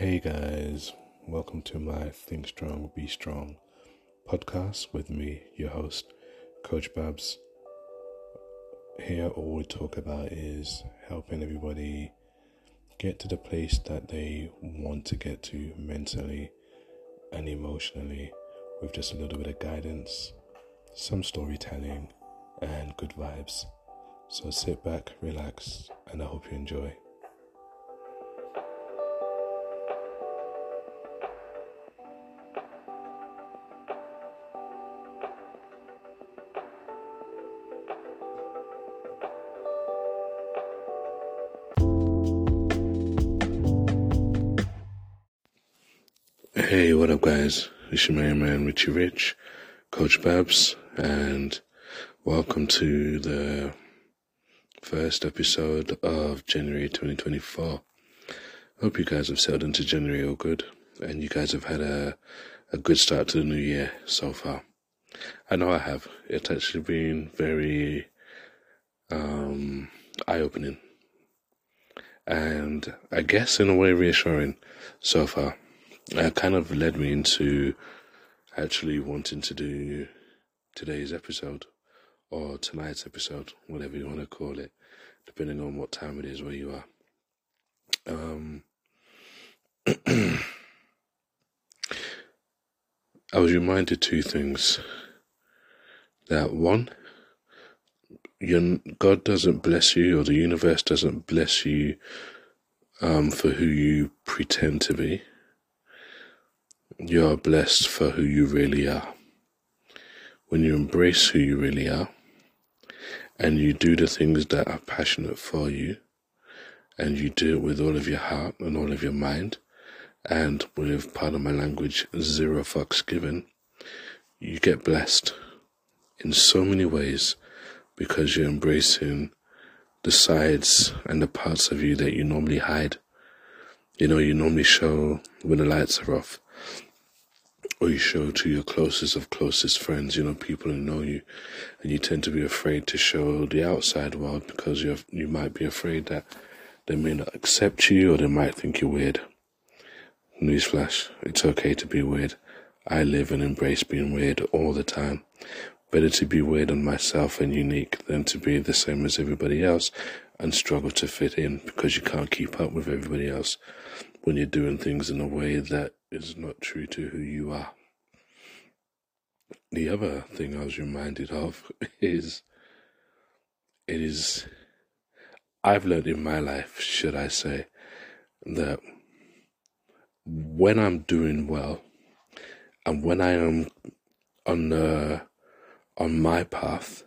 Hey guys, welcome to my Think Strong, Be Strong podcast with me, your host, Coach Babs. Here, all we talk about is helping everybody get to the place that they want to get to mentally and emotionally with just a little bit of guidance, some storytelling, and good vibes. So sit back, relax, and I hope you enjoy. Hey, what up, guys? It's your main man, Richie Rich, Coach Babs, and welcome to the first episode of January 2024. Hope you guys have settled into January all good, and you guys have had a, a good start to the new year so far. I know I have. It's actually been very um, eye opening, and I guess in a way reassuring so far uh, kind of led me into actually wanting to do today's episode or tonight's episode, whatever you want to call it, depending on what time it is where you are. Um, I was reminded two things. That one, God doesn't bless you, or the universe doesn't bless you um, for who you pretend to be you are blessed for who you really are. When you embrace who you really are and you do the things that are passionate for you and you do it with all of your heart and all of your mind and with part of my language, zero fucks given, you get blessed in so many ways because you're embracing the sides and the parts of you that you normally hide. You know, you normally show when the lights are off or you show to your closest of closest friends, you know, people who know you, and you tend to be afraid to show the outside world because you you might be afraid that they may not accept you or they might think you're weird. Newsflash: It's okay to be weird. I live and embrace being weird all the time. Better to be weird on myself and unique than to be the same as everybody else and struggle to fit in because you can't keep up with everybody else when you're doing things in a way that is not true to who you are. The other thing I was reminded of is it is, I've learned in my life, should I say, that when I'm doing well and when I am on the, on my path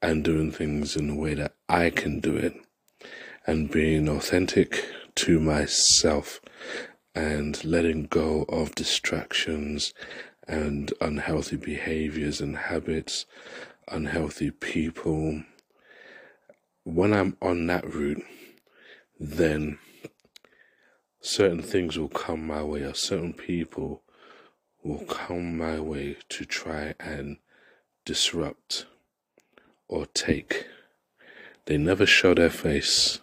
and doing things in the way that I can do it and being authentic to myself and letting go of distractions and unhealthy behaviors and habits, unhealthy people. When I'm on that route, then certain things will come my way, or certain people will come my way to try and disrupt or take. They never show their face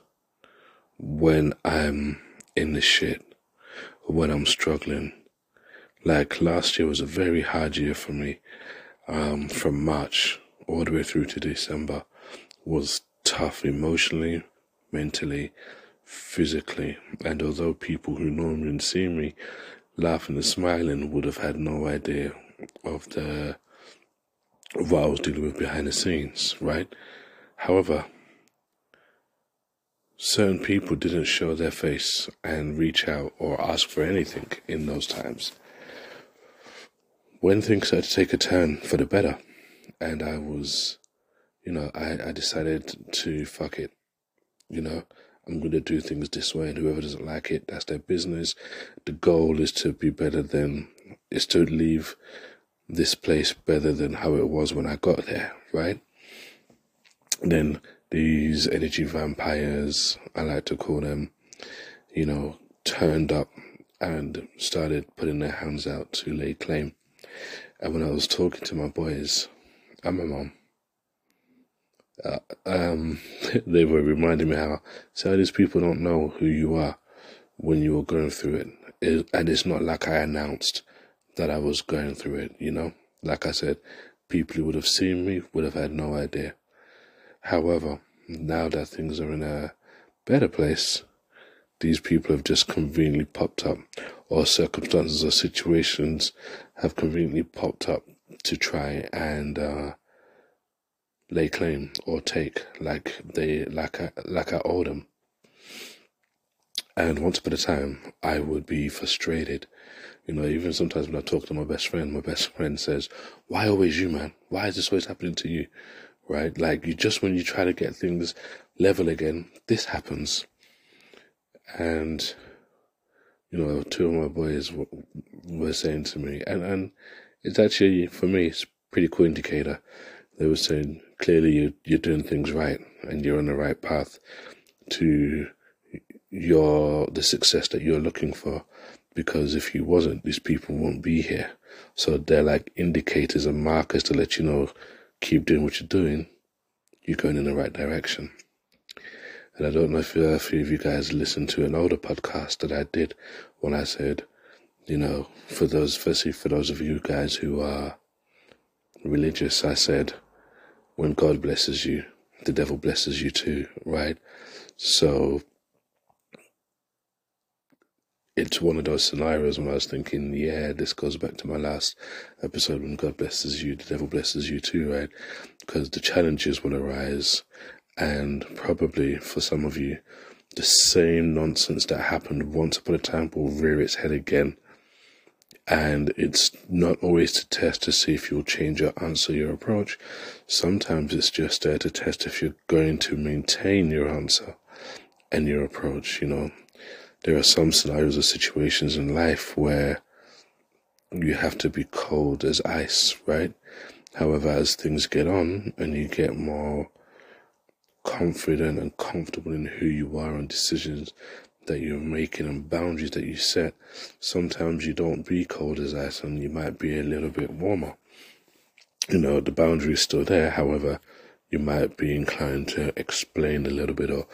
when I'm in the shit when I'm struggling. Like last year was a very hard year for me. Um, from March all the way through to December was tough emotionally, mentally, physically. And although people who normally see me laughing and smiling would have had no idea of the of what I was dealing with behind the scenes, right? However, certain people didn't show their face and reach out or ask for anything in those times. When things started to take a turn for the better, and I was, you know, I, I decided to fuck it. You know, I'm going to do things this way, and whoever doesn't like it, that's their business. The goal is to be better than, is to leave this place better than how it was when I got there, right? Then these energy vampires, I like to call them, you know, turned up and started putting their hands out to lay claim. And when I was talking to my boys and my mom, uh, um, they were reminding me how some of these people don't know who you are. when you were going through it. it. And it's not like I announced that I was going through it, you know? Like I said, people who would have seen me would have had no idea. However, now that things are in a better place, these people have just conveniently popped up, or circumstances or situations have conveniently popped up to try and uh, lay claim or take like they like I, like I owe them. And once upon a time, I would be frustrated. You know, even sometimes when I talk to my best friend, my best friend says, Why always you, man? Why is this always happening to you? Right? Like, you just when you try to get things level again, this happens. And, you know, two of my boys were saying to me, and, and it's actually, for me, it's pretty cool indicator. They were saying, clearly you, you're doing things right and you're on the right path to your the success that you're looking for because if you wasn't these people won't be here so they're like indicators and markers to let you know keep doing what you're doing you're going in the right direction. And i don't know if uh, a few of you guys listened to an older podcast that i did when i said you know for those firstly for those of you guys who are religious i said when god blesses you the devil blesses you too right? So it's one of those scenarios when I was thinking, yeah, this goes back to my last episode when God blesses you, the devil blesses you too, right? Because the challenges will arise, and probably for some of you, the same nonsense that happened once upon a time will rear its head again. And it's not always to test to see if you'll change your answer, your approach. Sometimes it's just there to test if you're going to maintain your answer and your approach, you know there are some scenarios or situations in life where you have to be cold as ice, right? However, as things get on and you get more confident and comfortable in who you are and decisions that you're making and boundaries that you set, sometimes you don't be cold as ice and you might be a little bit warmer. You know, the boundary is still there, however, you might be inclined to explain a little bit or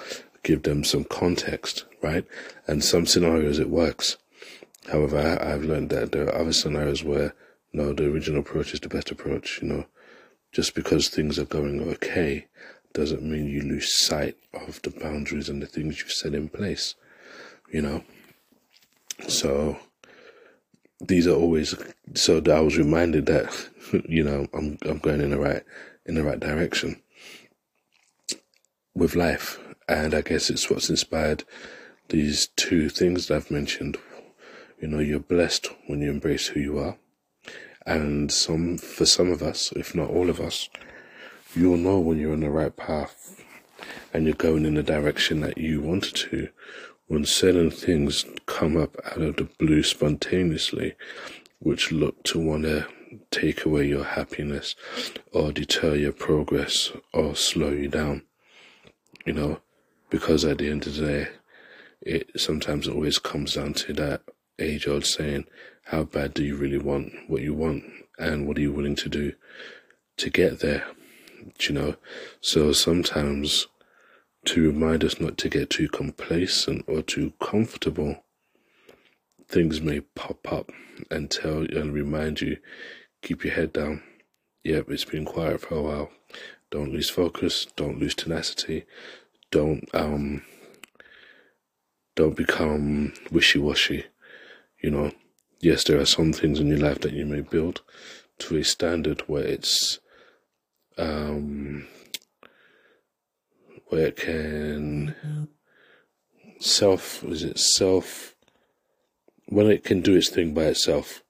give them some context, right? And some scenarios it works. However, I've learned that there are other scenarios where no, the original approach is the best approach. You know, just because things are going okay doesn't mean you lose sight of the boundaries and the things you've set in place. You know, so these are always so that I was reminded that you know I'm I'm going in the right in the right direction with life and I guess it's what's inspired these two things that I've mentioned. You know, you're blessed when you embrace who you are. And some, for some of us, if not all of us, you'll know when you're on the right path and you're going in the direction that you wanted to when certain things come up out of the blue spontaneously, which look to want to take away your happiness or deter your progress or slow you down. You know, because at the end of the day, it sometimes always comes down to that age old saying, how bad do you really want what you want and what are you willing to do to get there? you know? So sometimes to remind us not to get too complacent or too comfortable, things may pop up and tell you and remind you, keep your head down. Yep, it's been quiet for a while. Don't lose focus, don't lose tenacity, don't um don't become wishy-washy you know? Yes there are some things in your life that you may build to a standard where it's um where it can self is it self when it can do its thing by itself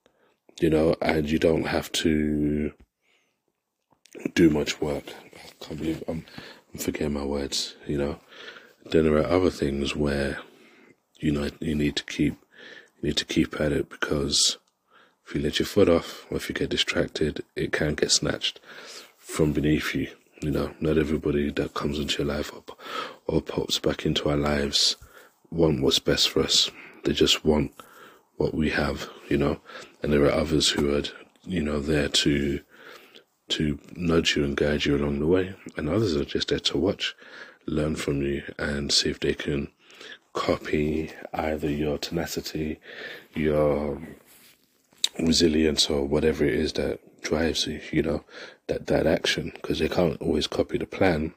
you know and you don't have to do much work. I can't believe i'm I'm forgetting my words, you know. Then there are other things where you know you need to keep you need to keep at it because if you let your foot off or if you get distracted, it can get snatched from beneath you. You know, not everybody that comes into your life or, or pops back into our lives want what's best for us. They just want what we have, you know. And there are others who are, you know, there to to nudge you and guide you along the way, and others are just there to watch, learn from you, and see if they can copy either your tenacity, your resilience, or whatever it is that drives you, you know, that, that action, because they can't always copy the plan.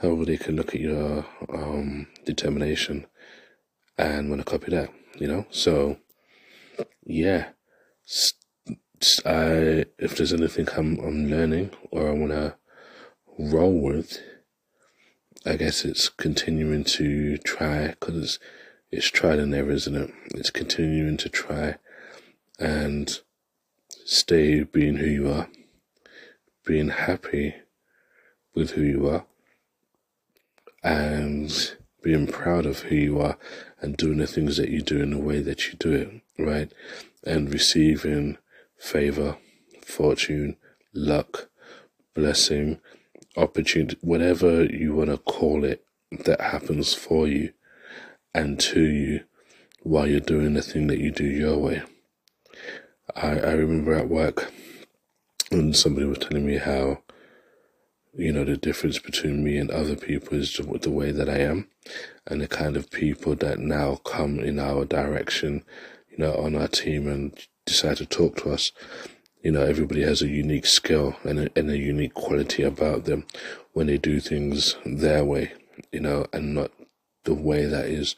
However, they can look at your um, determination and want to copy that, you know? So, yeah. I, if there's anything I'm, I'm learning or I want to roll with, I guess it's continuing to try because it's, it's and error, isn't it? It's continuing to try and stay being who you are, being happy with who you are, and being proud of who you are and doing the things that you do in the way that you do it, right? And receiving favor, fortune, luck, blessing, opportunity, whatever you want to call it, that happens for you and to you while you're doing the thing that you do your way. I, I remember at work and somebody was telling me how, you know, the difference between me and other people is the way that I am and the kind of people that now come in our direction, you know, on our team and decide to talk to us. You know, everybody has a unique skill and a, and a unique quality about them when they do things their way, you know, and not the way that is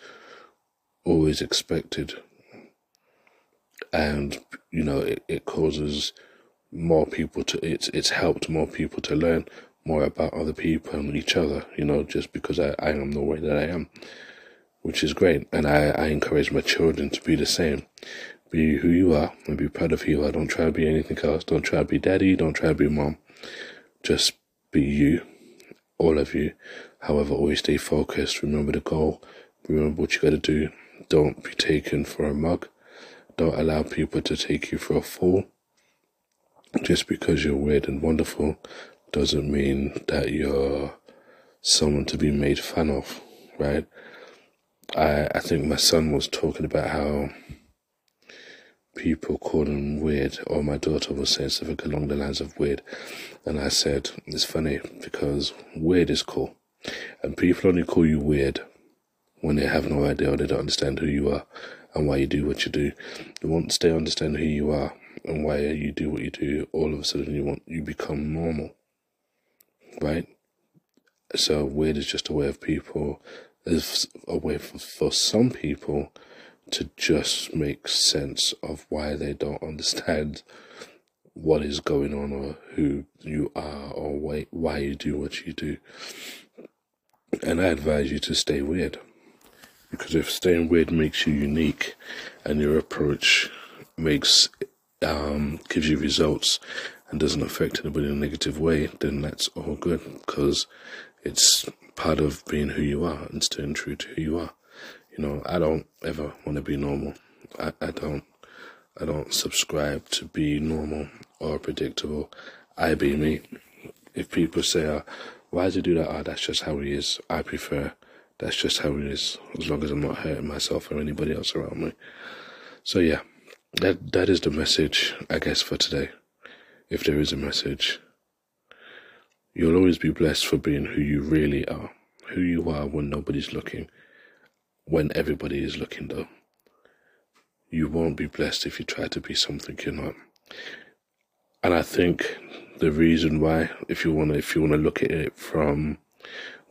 always expected. And you know it, it causes more people to it's it's helped more people to learn more about other people and each other you know just because I, I am the way that I am which is great. And I, I encourage my children to be the same be who you are and be proud of who you are. Don't try to be anything else. Don't try to be daddy. Don't try to be mom. Just be you all of you. However always stay focused. Remember the goal. Remember what you got to do. Don't be taken for a mug. Don't allow people to take you for a fool. Just because you're weird and wonderful doesn't mean that you're someone to be made fun of, right? I I think my son was talking about how people call them weird, or my daughter was saying something along the lines of weird, and I said it's funny because weird is cool, and people only call you weird when they have no idea or they don't understand who you are and why you do what you do. Once they understand who you are and why you do what you do, all of a sudden you want you become normal, right? So weird is just a way of people, is a way for, for some people to just make sense of why they don't understand what is going on or who you are or why, why you do what you do. And I advise you to stay weird. Because if staying weird makes you unique and your approach makes um, gives you results and doesn't affect anybody in a negative way, then that's all good because it's part of being who you are and staying true to who you are. You know, I don't ever want to be normal. I, I don't. I don't subscribe to be normal or predictable. I be me. If people say, ah, oh, "Why does he do that?" Oh, that's just how he is. I prefer that's just how it is, as long as I'm not hurting myself or anybody else around me. So yeah, that that is the message, I guess, for today. If there is a message, you'll always be blessed for being who you really are, who you are when nobody's looking, when everybody is looking though. You won't be blessed if you try to be something you're not. And I think the reason why, if you wanna if you wanna look at it from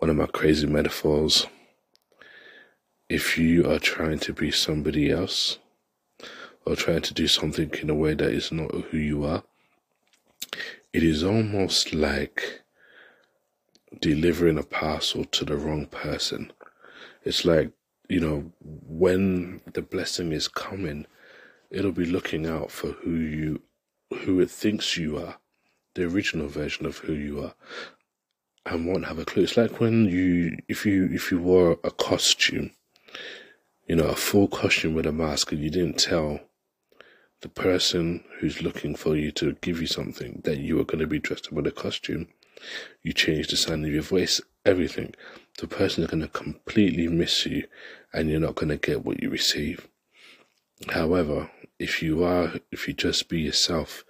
one of my crazy metaphors. If you are trying to be somebody else or trying to do something in a way that is not who you are, it is almost like delivering a parcel to the wrong person. It's like, you know, when the blessing is coming, it'll be looking out for who you who it thinks you are, the original version of who you are, and won't have a clue. It's like when you, if you, if you wore a costume, you know, a full costume with a mask, and you didn't tell the person who's looking for you to give you something that you were going to be dressed up with a costume. You change the sound of your voice, everything. The person is going to completely miss you, and you're not going to get what you receive. However, if you are, if you just be yourself,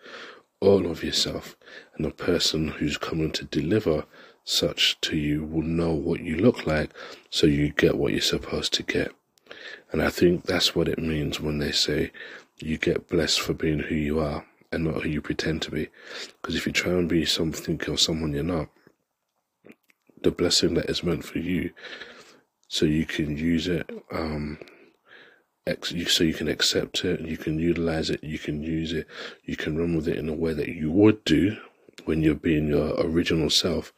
all of yourself, and the person who's coming to deliver such to you will know what you look like, so you get what you're supposed to get. And I think that's what it means when they say you get blessed for being who you are and not who you pretend to be. Because if you try and be something or someone you're not, the blessing that is meant for you, so you can use it, um, ex- so you can accept it, you can utilize it, you can use it, you can run with it in a way that you would do when you're being your original self,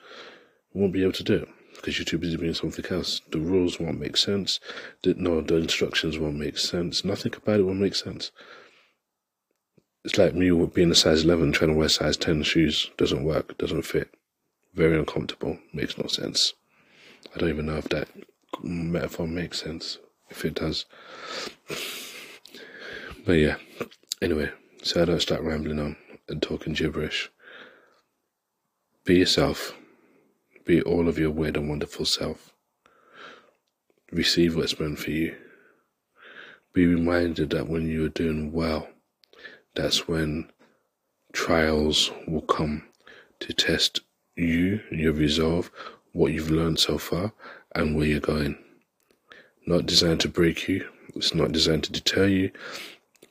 you won't be able to do it because you're too busy being something else. The rules won't make sense. The, no, the instructions won't make sense. Nothing about it will make sense. It's like me being a size 11 trying to wear size 10 shoes. Doesn't work, doesn't fit. Very uncomfortable, makes no sense. I don't even know if that metaphor makes sense, if it does. But yeah, anyway, so I don't start rambling on and talking gibberish. Be yourself. Be all of your weird and wonderful self. Receive what's meant for you. Be reminded that when you are doing well, that's when trials will come to test you, your resolve, what you've learned so far, and where you're going. Not designed to break you, it's not designed to deter you.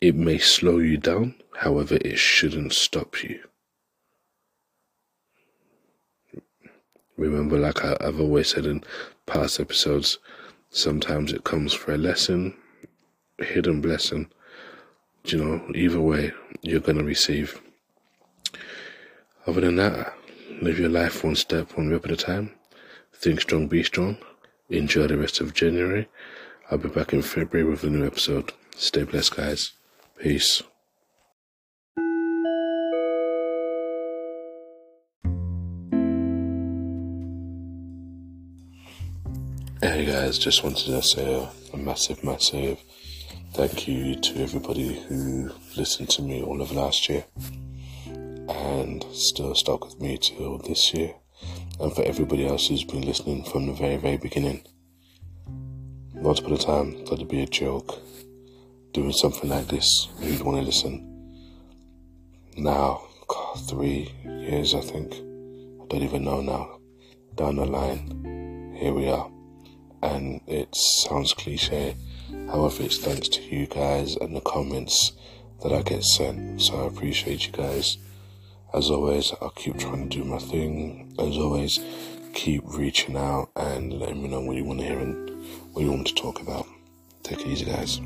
It may slow you down, however, it shouldn't stop you. Remember, like I've always said in past episodes, sometimes it comes for a lesson, hidden blessing, you know, either way, you're going to receive. Other than that, live your life one step, one rip at a time. Think strong, be strong. Enjoy the rest of January. I'll be back in February with a new episode. Stay blessed, guys. Peace. Hey guys, just wanted to say a, a massive, massive Thank you to everybody who listened to me all of last year and still stuck with me till this year, and for everybody else who's been listening from the very, very beginning. Once upon a time, thought it'd be a joke doing something like this. Who'd want to listen? Now, God, three years, I think. I don't even know now. Down the line, here we are. And it sounds cliche However, it's thanks to you guys and the comments that I get sent. So I appreciate you guys. As always, I'll keep trying to do my thing. As always, keep reaching out and letting me know what you want to hear and what you want to talk about. Take it easy, guys.